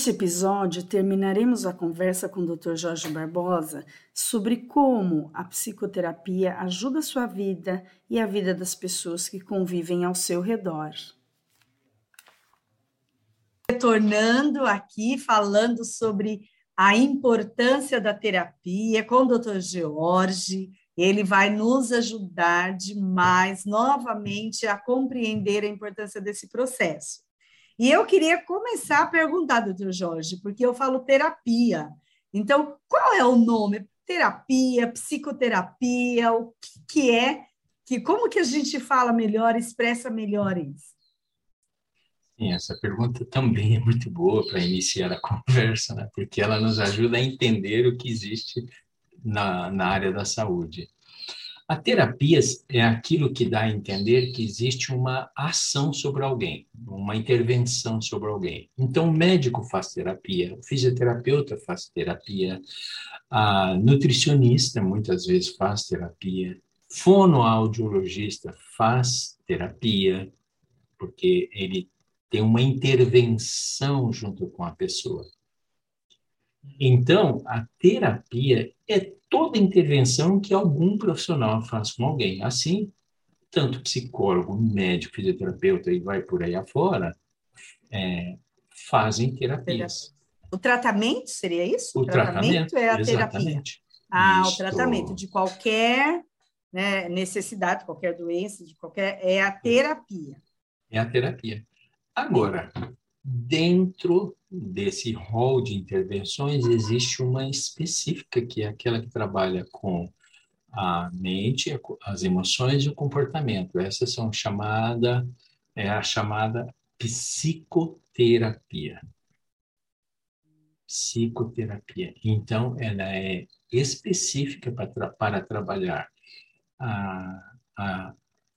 Neste episódio, terminaremos a conversa com o Dr. Jorge Barbosa sobre como a psicoterapia ajuda a sua vida e a vida das pessoas que convivem ao seu redor. Retornando aqui, falando sobre a importância da terapia com o Dr. Jorge, ele vai nos ajudar demais novamente a compreender a importância desse processo. E eu queria começar a perguntar, doutor Jorge, porque eu falo terapia. Então, qual é o nome? Terapia, psicoterapia, o que, que é? Que, como que a gente fala melhor, expressa melhor isso? Sim, essa pergunta também é muito boa para iniciar a conversa, né? porque ela nos ajuda a entender o que existe na, na área da saúde. A terapia é aquilo que dá a entender que existe uma ação sobre alguém, uma intervenção sobre alguém. Então, o médico faz terapia, o fisioterapeuta faz terapia, a nutricionista muitas vezes faz terapia, fonoaudiologista faz terapia, porque ele tem uma intervenção junto com a pessoa. Então, a terapia é toda intervenção que algum profissional faz com alguém. Assim, tanto psicólogo, médico, fisioterapeuta e vai por aí afora, é, fazem terapias. O tratamento seria isso? O, o tratamento, tratamento, é a exatamente. terapia. Ah, o tratamento de qualquer né, necessidade, qualquer doença, de qualquer é a terapia. É a terapia. Agora, dentro desse rol de intervenções, existe uma específica, que é aquela que trabalha com a mente, as emoções e o comportamento. Essas são chamada, é a chamada psicoterapia. Psicoterapia. Então, ela é específica para, tra para trabalhar a, a,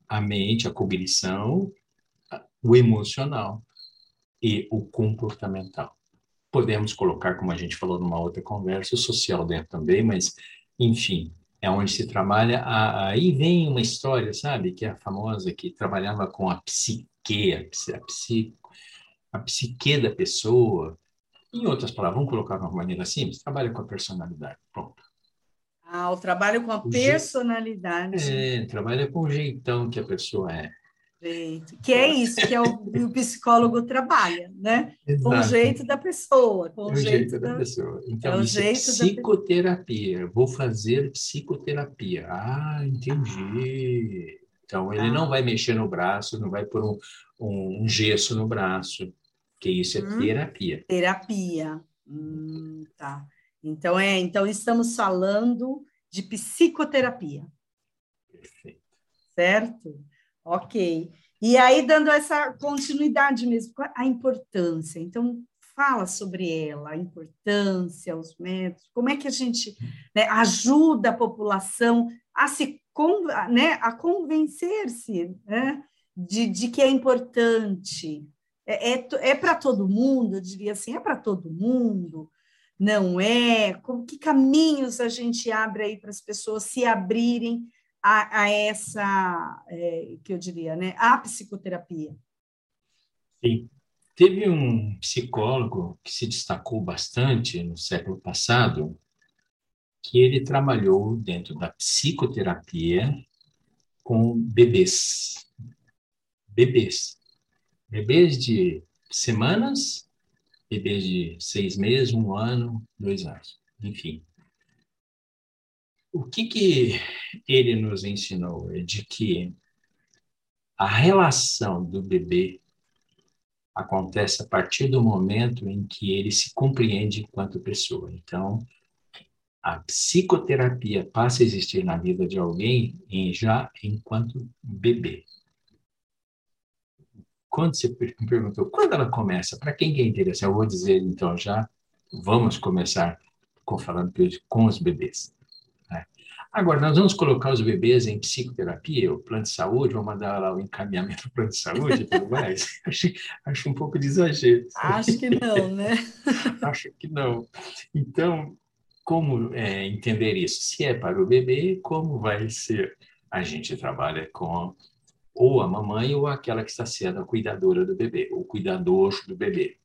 a mente, a cognição, o emocional e o comportamental. Podemos colocar, como a gente falou numa outra conversa, o social dentro também, mas, enfim, é onde se trabalha. Aí vem uma história, sabe, que é a famosa, que trabalhava com a psique, a, psi, a psique da pessoa. Em outras palavras, vamos colocar de uma maneira simples, trabalha com a personalidade, pronto. Ah, o trabalho com a o personalidade. É, trabalha com o jeitão que a pessoa é. Jeito. Que é isso que é o, o psicólogo trabalha, né? Exato. Com o jeito da pessoa, com o, o jeito, jeito, da, pessoa. Então, é o jeito é psicoterapia. Da... Vou fazer psicoterapia. Ah, entendi. Então, ele ah. não vai mexer no braço, não vai pôr um, um, um gesso no braço, que isso é hum, terapia. Terapia. Hum, tá. Então, é, então, estamos falando de psicoterapia. Perfeito. Certo? Ok. E aí, dando essa continuidade mesmo, a importância. Então, fala sobre ela, a importância, os métodos, como é que a gente né, ajuda a população a se né, a convencer-se né, de, de que é importante. É, é, é para todo mundo, eu diria assim, é para todo mundo, não é? Com que caminhos a gente abre aí para as pessoas se abrirem a, a essa, é, que eu diria, né, a psicoterapia? Sim. Teve um psicólogo que se destacou bastante no século passado, que ele trabalhou dentro da psicoterapia com bebês. Bebês. Bebês de semanas, bebês de seis meses, um ano, dois anos, enfim. O que, que ele nos ensinou é de que a relação do bebê acontece a partir do momento em que ele se compreende enquanto pessoa. Então, a psicoterapia passa a existir na vida de alguém em, já enquanto bebê. Quando você me perguntou quando ela começa, para quem que é interessante, eu vou dizer então já, vamos começar com, falando com os bebês. Agora, nós vamos colocar os bebês em psicoterapia, o plano de saúde, vamos mandar lá o encaminhamento do plano de saúde e tudo mais? acho, acho um pouco de exagero. Acho que não, né? acho que não. Então, como é, entender isso? Se é para o bebê, como vai ser? A gente trabalha com ou a mamãe ou aquela que está sendo a cuidadora do bebê, o cuidador do bebê,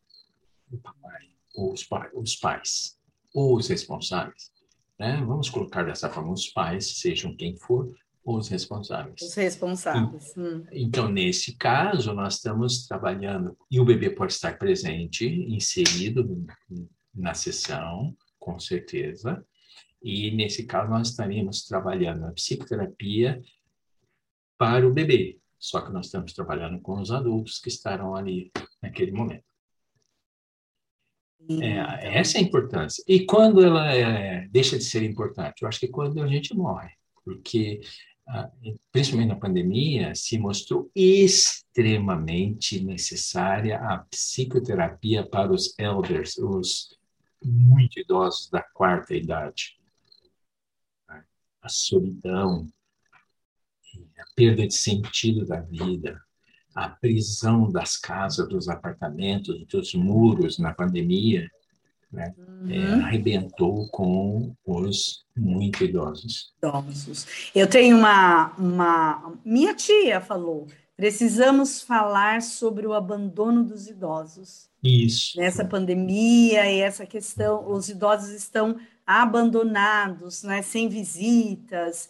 o papai. os, os pais, ou os responsáveis. Né? Vamos colocar dessa forma, os pais, sejam quem for, os responsáveis. Os responsáveis. Hum. Então, nesse caso, nós estamos trabalhando, e o bebê pode estar presente, inserido na sessão, com certeza, e nesse caso nós estaríamos trabalhando a psicoterapia para o bebê, só que nós estamos trabalhando com os adultos que estarão ali naquele momento. É, essa é a importância. E quando ela é, deixa de ser importante? Eu acho que quando a gente morre, porque ah, principalmente na pandemia, se mostrou extremamente necessária a psicoterapia para os elders, os muito idosos da quarta idade. A solidão, a perda de sentido da vida, a prisão das casas, dos apartamentos, dos muros na pandemia, né? Uhum. É, arrebentou com os muito idosos. Idosos. Eu tenho uma, uma. Minha tia falou: precisamos falar sobre o abandono dos idosos. Isso. Nessa pandemia e essa questão, os idosos estão abandonados, né? sem visitas,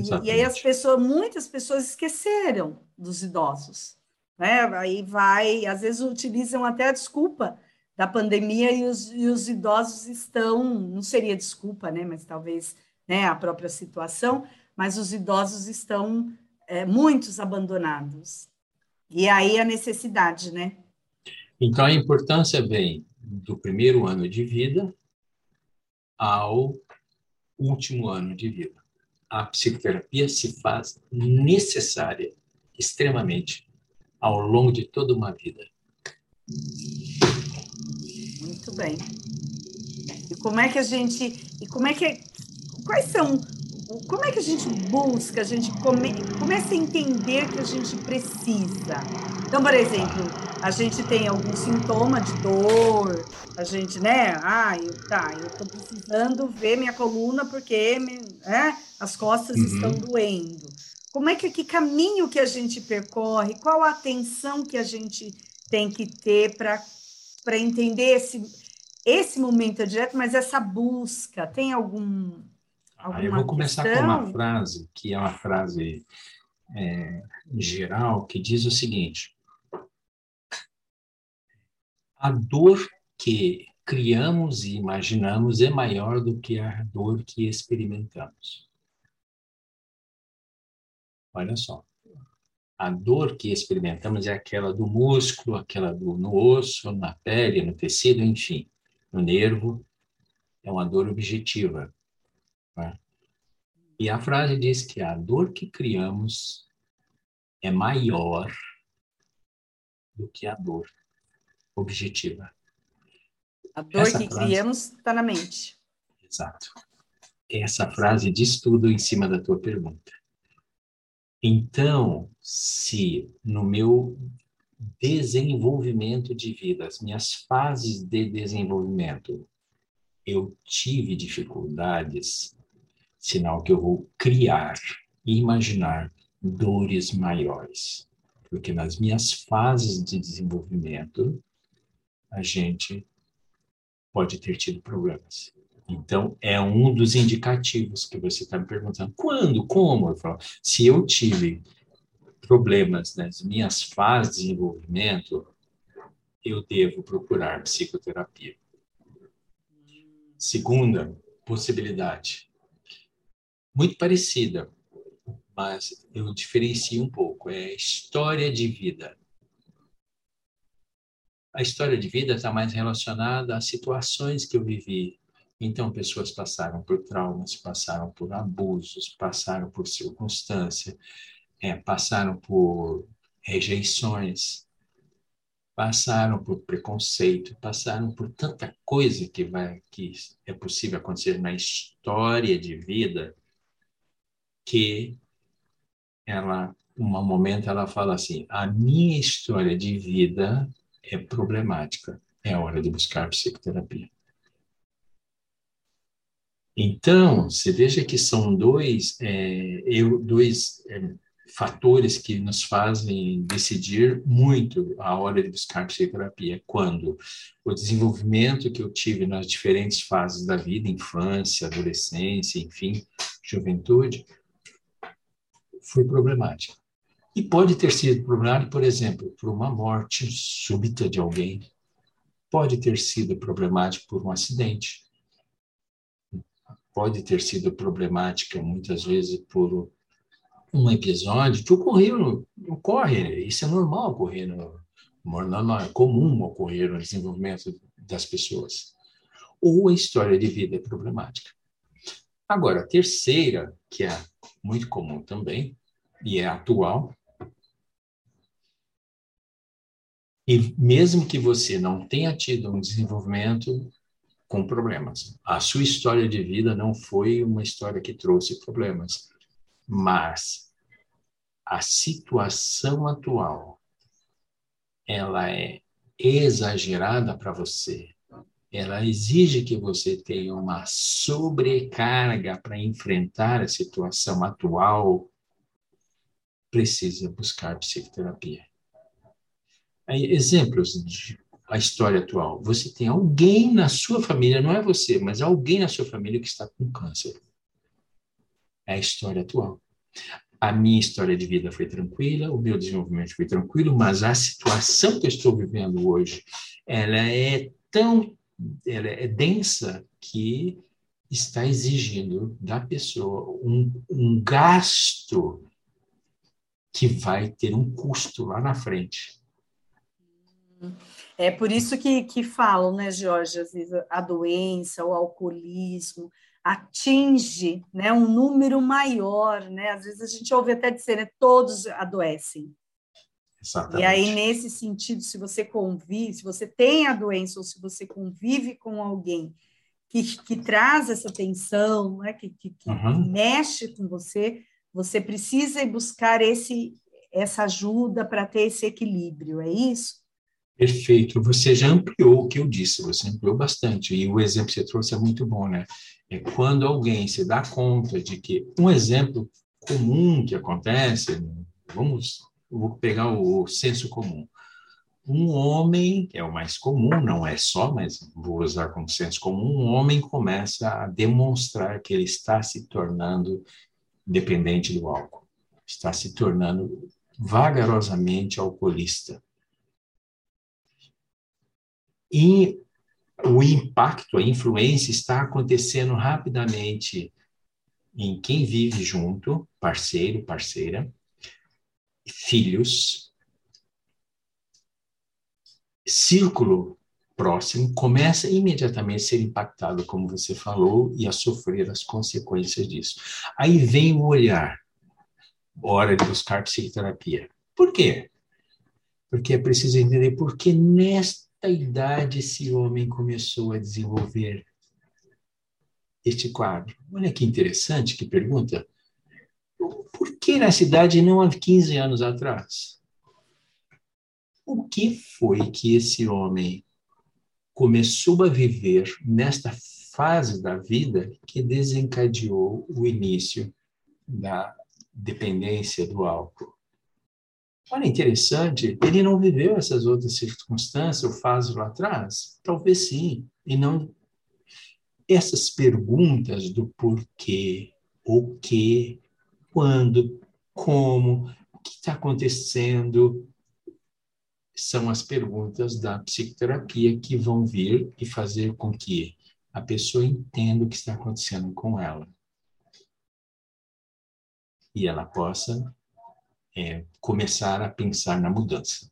Exatamente. E aí as pessoas, muitas pessoas esqueceram dos idosos. Né? Aí vai, às vezes utilizam até a desculpa da pandemia e os, e os idosos estão, não seria desculpa, né, mas talvez né, a própria situação, mas os idosos estão é, muitos abandonados. E aí a necessidade, né? Então a importância vem do primeiro ano de vida ao último ano de vida. A psicoterapia se faz necessária, extremamente, ao longo de toda uma vida. Muito bem. E como é que a gente. E como é que. Quais são. Como é que a gente busca, a gente come, começa a entender que a gente precisa? Então, por exemplo, a gente tem algum sintoma de dor, a gente, né? Ah, eu, tá, eu tô precisando ver minha coluna porque me, né, as costas uhum. estão doendo. Como é que que caminho que a gente percorre? Qual a atenção que a gente tem que ter para para entender esse, esse momento direto, mas essa busca, tem algum. Ah, eu vou começar questão? com uma frase, que é uma frase é, geral, que diz o seguinte: A dor que criamos e imaginamos é maior do que a dor que experimentamos. Olha só a dor que experimentamos é aquela do músculo, aquela do, no osso, na pele, no tecido, enfim, no nervo. É uma dor objetiva. E a frase diz que a dor que criamos é maior do que a dor objetiva. A dor Essa que frase... criamos está na mente. Exato. Essa frase diz tudo em cima da tua pergunta. Então, se no meu desenvolvimento de vida, as minhas fases de desenvolvimento, eu tive dificuldades, sinal que eu vou criar, imaginar dores maiores. Porque nas minhas fases de desenvolvimento, a gente pode ter tido problemas. Então, é um dos indicativos que você está me perguntando. Quando? Como? Eu falo, se eu tive problemas nas minhas fases de desenvolvimento, eu devo procurar psicoterapia. Segunda possibilidade, muito parecida, mas eu diferencio um pouco, é história de vida. A história de vida está mais relacionada às situações que eu vivi. Então, pessoas passaram por traumas, passaram por abusos, passaram por circunstância, é, passaram por rejeições, passaram por preconceito, passaram por tanta coisa que vai que é possível acontecer na história de vida que ela um momento ela fala assim: a minha história de vida é problemática, é hora de buscar psicoterapia. Então, você veja que são dois, é, eu, dois é, fatores que nos fazem decidir muito a hora de buscar psicoterapia. Quando o desenvolvimento que eu tive nas diferentes fases da vida, infância, adolescência, enfim, juventude, foi problemático. E pode ter sido problemático, por exemplo, por uma morte súbita de alguém. Pode ter sido problemático por um acidente. Pode ter sido problemática, muitas vezes, por um episódio que ocorreu, ocorre, isso é normal ocorrer, no, normal, é comum ocorrer no desenvolvimento das pessoas. Ou a história de vida é problemática. Agora, a terceira, que é muito comum também, e é atual, e mesmo que você não tenha tido um desenvolvimento com problemas, a sua história de vida não foi uma história que trouxe problemas mas a situação atual ela é exagerada para você. Ela exige que você tenha uma sobrecarga para enfrentar a situação atual. Precisa buscar psicoterapia. Aí, exemplos de a história atual. Você tem alguém na sua família, não é você, mas alguém na sua família que está com câncer é a história atual. A minha história de vida foi tranquila, o meu desenvolvimento foi tranquilo, mas a situação que eu estou vivendo hoje, ela é tão, ela é densa que está exigindo da pessoa um, um gasto que vai ter um custo lá na frente. É por isso que, que falam, né, Jorge, às vezes a doença, o alcoolismo, atinge né, um número maior, né? Às vezes a gente ouve até dizer, né, todos adoecem. Exatamente. E aí, nesse sentido, se você convive, se você tem a doença ou se você convive com alguém que, que traz essa tensão, né, que, que, que uhum. mexe com você, você precisa ir buscar esse, essa ajuda para ter esse equilíbrio, é isso? Perfeito. Você já ampliou o que eu disse, você ampliou bastante. E o exemplo que você trouxe é muito bom, né? É quando alguém se dá conta de que um exemplo comum que acontece, vamos, vou pegar o senso comum. Um homem, que é o mais comum, não é só, mas vou usar como senso comum, um homem começa a demonstrar que ele está se tornando dependente do álcool, está se tornando vagarosamente alcoolista. E o impacto, a influência está acontecendo rapidamente em quem vive junto, parceiro, parceira, filhos, círculo próximo começa imediatamente a ser impactado, como você falou, e a sofrer as consequências disso. Aí vem o olhar, hora de buscar psicoterapia. Por quê? Porque é preciso entender por que nesta idade esse homem começou a desenvolver este quadro? Olha que interessante, que pergunta. Por que nessa idade não há 15 anos atrás? O que foi que esse homem começou a viver nesta fase da vida que desencadeou o início da dependência do álcool? Olha, interessante, ele não viveu essas outras circunstâncias ou fases lá atrás? Talvez sim, e não essas perguntas do porquê, o que, quando, como, o que está acontecendo, são as perguntas da psicoterapia que vão vir e fazer com que a pessoa entenda o que está acontecendo com ela. E ela possa é, começar a pensar na mudança.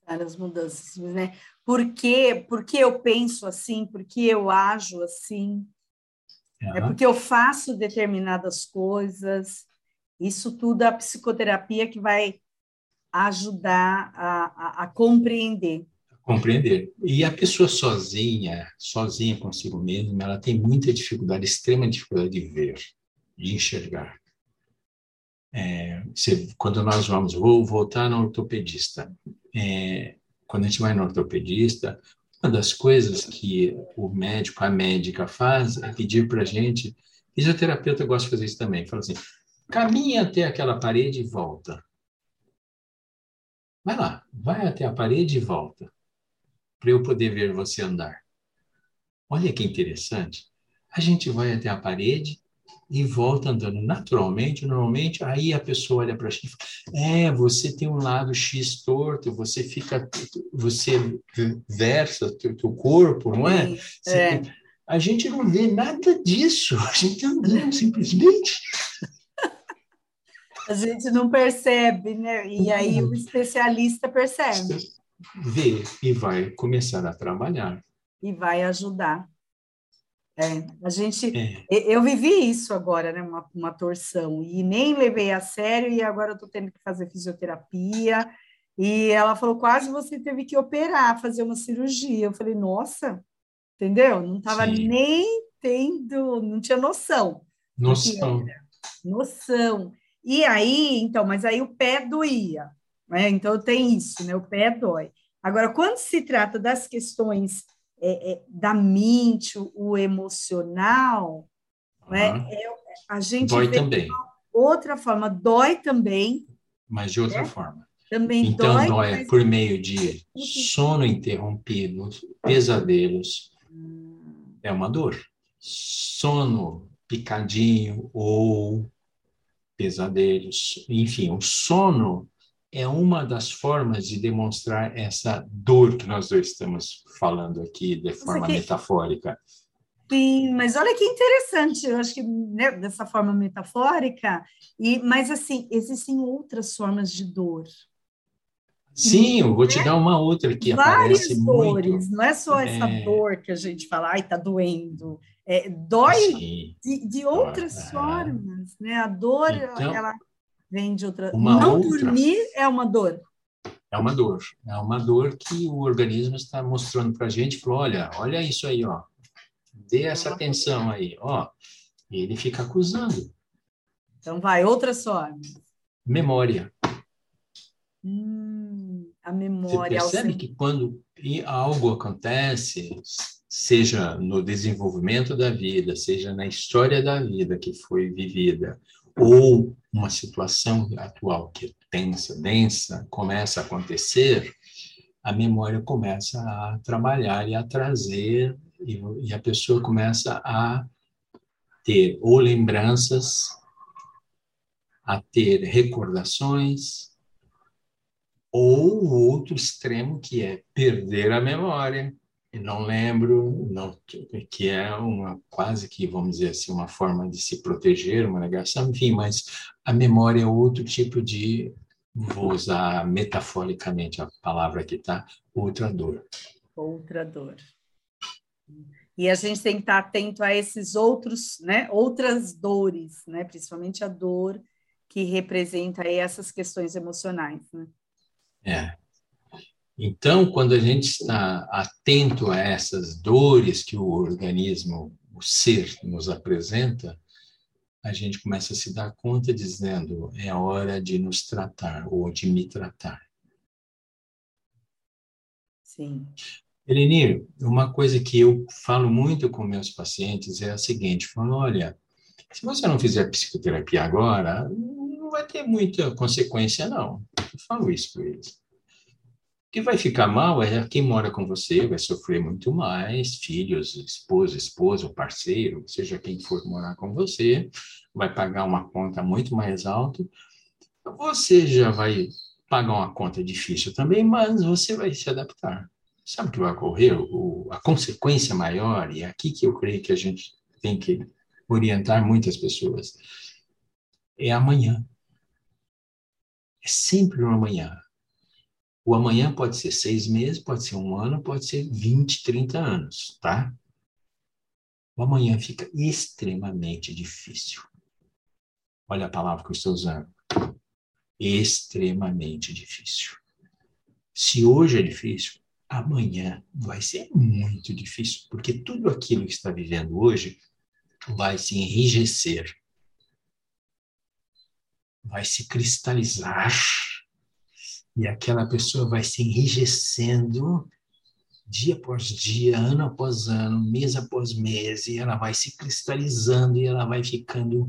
Pensar nas mudanças, né? Por por que eu penso assim? Por que eu ajo assim? Uhum. É porque eu faço determinadas coisas. Isso tudo é a psicoterapia que vai ajudar a, a, a compreender compreender. E a pessoa sozinha, sozinha consigo mesma, ela tem muita dificuldade, extrema dificuldade de ver, de enxergar. É, você, quando nós vamos, vou voltar no ortopedista. É, quando a gente vai no ortopedista, uma das coisas que o médico, a médica faz é pedir para a gente, fisioterapeuta gosta de fazer isso também, fala assim, Caminha até aquela parede e volta. Vai lá, vai até a parede e volta, para eu poder ver você andar. Olha que interessante. A gente vai até a parede e volta andando naturalmente. Normalmente, aí a pessoa olha para a gente e fala: É, você tem um lado X torto, você fica, você versa o teu, teu, corpo, não é? é. A gente não vê nada disso, a gente andando simplesmente. A gente não percebe, né? E aí o especialista percebe. Vê e vai começar a trabalhar. E vai ajudar. É, a gente, é. eu vivi isso agora, né? Uma, uma torção e nem levei a sério e agora eu estou tendo que fazer fisioterapia e ela falou quase você teve que operar, fazer uma cirurgia. Eu falei nossa, entendeu? Não estava nem tendo, não tinha noção. Noção. Noção. E aí, então, mas aí o pé doía, né? Então tem isso, né? O pé dói. Agora, quando se trata das questões é, é, da mente, o, emocional, uhum. né? É, a gente dói também. outra forma, dói também. Mas de outra né? forma. Também então, dói, dói mas... por meio de sono interrompido, pesadelos. Hum. É uma dor. Sono picadinho ou pesadelos, enfim, o sono é uma das formas de demonstrar essa dor que nós dois estamos falando aqui de forma que... metafórica. Sim, mas olha que interessante, eu acho que né, dessa forma metafórica, e mas assim, existem outras formas de dor. Sim, eu vou te né? dar uma outra que Várias aparece dores, muito. não é só essa é... dor que a gente fala, ai, tá doendo. É, dói de, de, outras é. formas, né? A dor, então, ela vem de outra... Não outra... dormir é uma dor. É uma dor. É uma dor que o organismo está mostrando para a gente. Falou, olha, olha isso aí, ó. Dê essa atenção aí, ó. E ele fica acusando. Então vai, outras formas. Memória. Hum, a memória. Você percebe que quando algo acontece, seja no desenvolvimento da vida, seja na história da vida que foi vivida, ou uma situação atual que é tensa, densa, começa a acontecer, a memória começa a trabalhar e a trazer, e, e a pessoa começa a ter ou lembranças, a ter recordações, ou o outro extremo que é perder a memória, não lembro, não, que é uma quase que, vamos dizer assim, uma forma de se proteger, uma negação, enfim, mas a memória é outro tipo de, vou usar metaforicamente a palavra que está, outra dor. Outra dor. E a gente tem que estar atento a esses outros, né, outras dores, né, principalmente a dor que representa essas questões emocionais, né? É, então, quando a gente está atento a essas dores que o organismo, o ser, nos apresenta, a gente começa a se dar conta dizendo: é hora de nos tratar ou de me tratar. Sim. Elenir, uma coisa que eu falo muito com meus pacientes é a seguinte: falo, olha, se você não fizer psicoterapia agora, não vai ter muita consequência, não. Eu falo isso para eles que vai ficar mal é quem mora com você, vai sofrer muito mais, filhos, esposa, esposo, parceiro, seja quem for morar com você, vai pagar uma conta muito mais alta. Você já vai pagar uma conta difícil também, mas você vai se adaptar. Sabe o que vai ocorrer? O, a consequência maior, e é aqui que eu creio que a gente tem que orientar muitas pessoas, é amanhã. É sempre no amanhã o amanhã pode ser seis meses, pode ser um ano, pode ser 20, 30 anos, tá? O amanhã fica extremamente difícil. Olha a palavra que eu estou usando. Extremamente difícil. Se hoje é difícil, amanhã vai ser muito difícil, porque tudo aquilo que está vivendo hoje vai se enrijecer, vai se cristalizar e aquela pessoa vai se enrijecendo dia após dia, ano após ano, mês após mês, e ela vai se cristalizando e ela vai ficando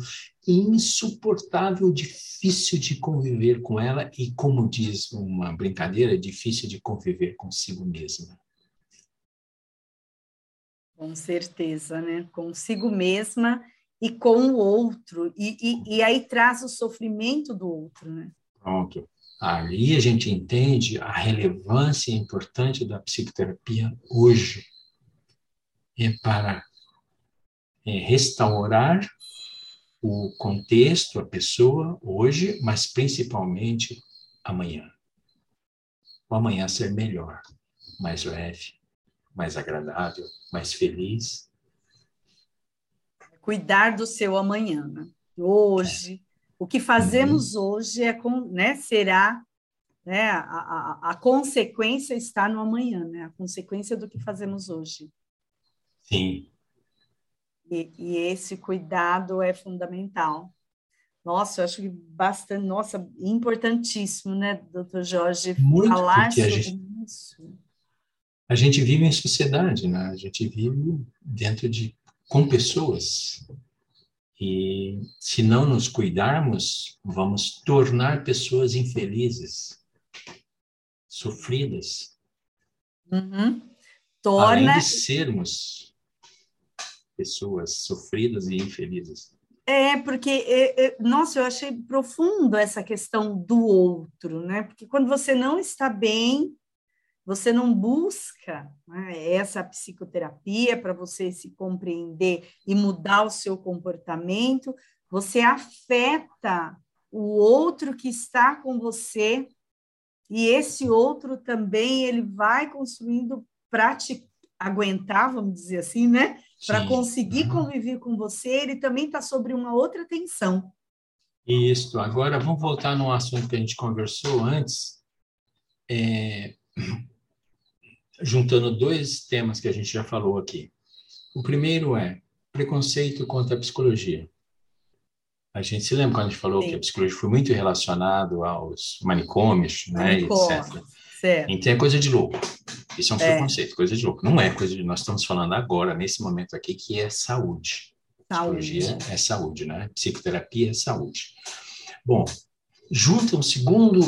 insuportável, difícil de conviver com ela e, como diz uma brincadeira, difícil de conviver consigo mesma. Com certeza, né? Consigo mesma e com o outro. E, e, e aí traz o sofrimento do outro, né? Pronto. Ali a gente entende a relevância importante da psicoterapia hoje. É para é, restaurar o contexto, a pessoa hoje, mas principalmente amanhã. O amanhã ser melhor, mais leve, mais agradável, mais feliz. Cuidar do seu amanhã, né? hoje. O que fazemos uhum. hoje é com, né, será né, a, a, a, consequência está no amanhã, né? A consequência do que fazemos hoje. Sim. E, e esse cuidado é fundamental. Nossa, eu acho que bastante, nossa, importantíssimo, né, doutor Jorge, Muito, falar sobre gente... isso a gente vive em sociedade, né? A gente vive dentro de com pessoas. E se não nos cuidarmos, vamos tornar pessoas infelizes, sofridas. Uhum. Torna... Além de sermos pessoas sofridas e infelizes. É, porque, é, é, nossa, eu achei profundo essa questão do outro, né? Porque quando você não está bem, você não busca né, essa psicoterapia para você se compreender e mudar o seu comportamento, você afeta o outro que está com você e esse outro também ele vai construindo para te aguentar, vamos dizer assim, né? Para conseguir uhum. conviver com você, ele também está sobre uma outra tensão. Isso. Agora vamos voltar num assunto que a gente conversou antes. É, juntando dois temas que a gente já falou aqui. O primeiro é preconceito contra a psicologia. A gente se lembra quando a gente falou Sim. que a psicologia foi muito relacionado aos manicômios, né, etc. Certo. Então é coisa de louco. Isso é um é. preconceito, coisa de louco. Não é coisa de. Nós estamos falando agora, nesse momento aqui, que é saúde. saúde. Psicologia é saúde, né? Psicoterapia é saúde. Bom, junta um segundo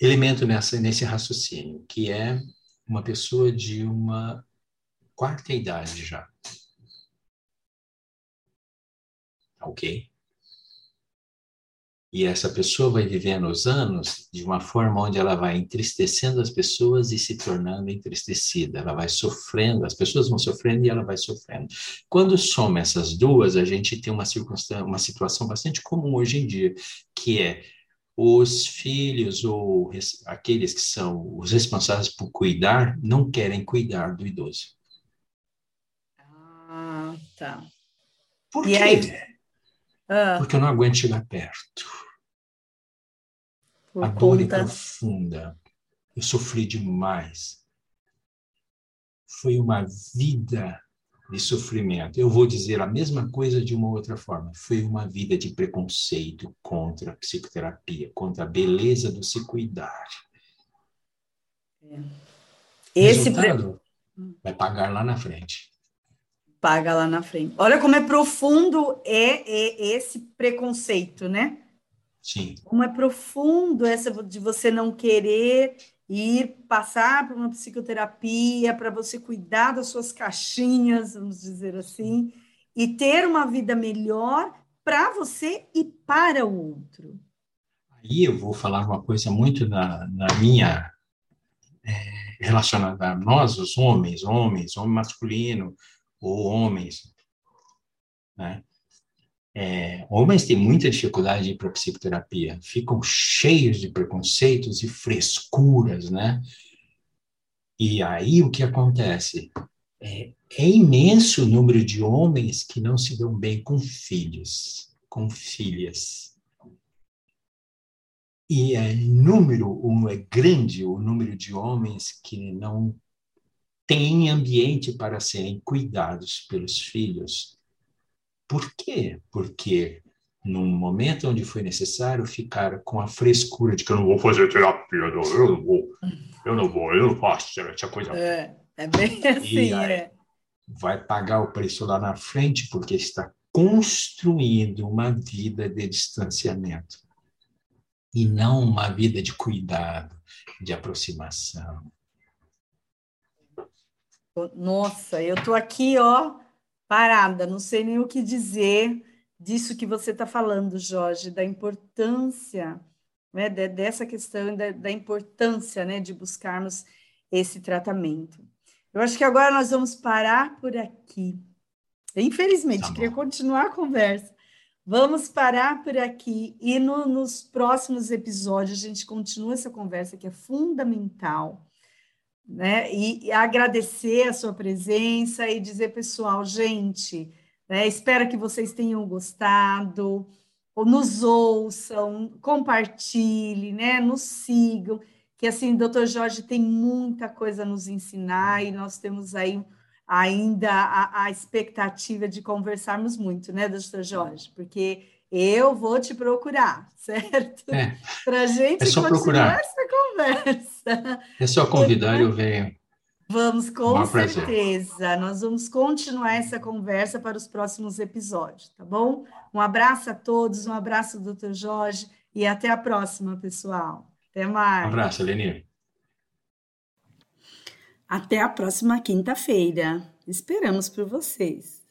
elemento nessa, nesse raciocínio, que é uma pessoa de uma quarta idade já. Ok? E essa pessoa vai vivendo os anos de uma forma onde ela vai entristecendo as pessoas e se tornando entristecida. Ela vai sofrendo, as pessoas vão sofrendo e ela vai sofrendo. Quando soma essas duas, a gente tem uma circunstância, uma situação bastante comum hoje em dia, que é os filhos ou aqueles que são os responsáveis por cuidar não querem cuidar do idoso. Ah, tá. Por e quê? Aí... Ah. Porque eu não aguento chegar perto. Por a dor é profunda. Eu sofri demais. Foi uma vida de sofrimento. Eu vou dizer a mesma coisa de uma outra forma. Foi uma vida de preconceito contra a psicoterapia, contra a beleza do se cuidar. É. Esse Resultado, pre... vai pagar lá na frente. Paga lá na frente. Olha como é profundo é, é esse preconceito, né? Sim. Como é profundo essa de você não querer ir passar por uma psicoterapia para você cuidar das suas caixinhas, vamos dizer assim, e ter uma vida melhor para você e para o outro. Aí eu vou falar uma coisa muito na, minha é, relacionada a nós, os homens, homens, homem masculino ou homens, né? É, homens têm muita dificuldade de ir para a psicoterapia, ficam cheios de preconceitos e frescuras, né? E aí o que acontece? É, é imenso o número de homens que não se dão bem com filhos, com filhas. E é número, é grande o número de homens que não têm ambiente para serem cuidados pelos filhos por quê? Porque num momento onde foi necessário ficar com a frescura de que eu não vou fazer terapia, eu não vou, eu não vou, eu não faço essa coisa. É, É bem assim, é. Vai pagar o preço lá na frente porque está construindo uma vida de distanciamento e não uma vida de cuidado, de aproximação. Nossa, eu tô aqui, ó, parada, não sei nem o que dizer disso que você está falando, Jorge, da importância, né, dessa questão da, da importância, né, de buscarmos esse tratamento. Eu acho que agora nós vamos parar por aqui. Infelizmente, tá queria continuar a conversa. Vamos parar por aqui e no, nos próximos episódios a gente continua essa conversa que é fundamental, né? E, e agradecer a sua presença e dizer, pessoal, gente, né, espero que vocês tenham gostado, ou nos ouçam, compartilhem, né? Nos sigam que assim, doutor Jorge tem muita coisa a nos ensinar e nós temos aí ainda a, a expectativa de conversarmos muito, né, doutor Jorge? Porque eu vou te procurar, certo? É, Para a gente é só continuar procurar. essa conversa. É só convidar e eu venho. Vamos, com certeza. Prazer. Nós vamos continuar essa conversa para os próximos episódios, tá bom? Um abraço a todos, um abraço, doutor Jorge, e até a próxima, pessoal. Até mais. Um abraço, Eleni. Até a próxima quinta-feira. Esperamos por vocês.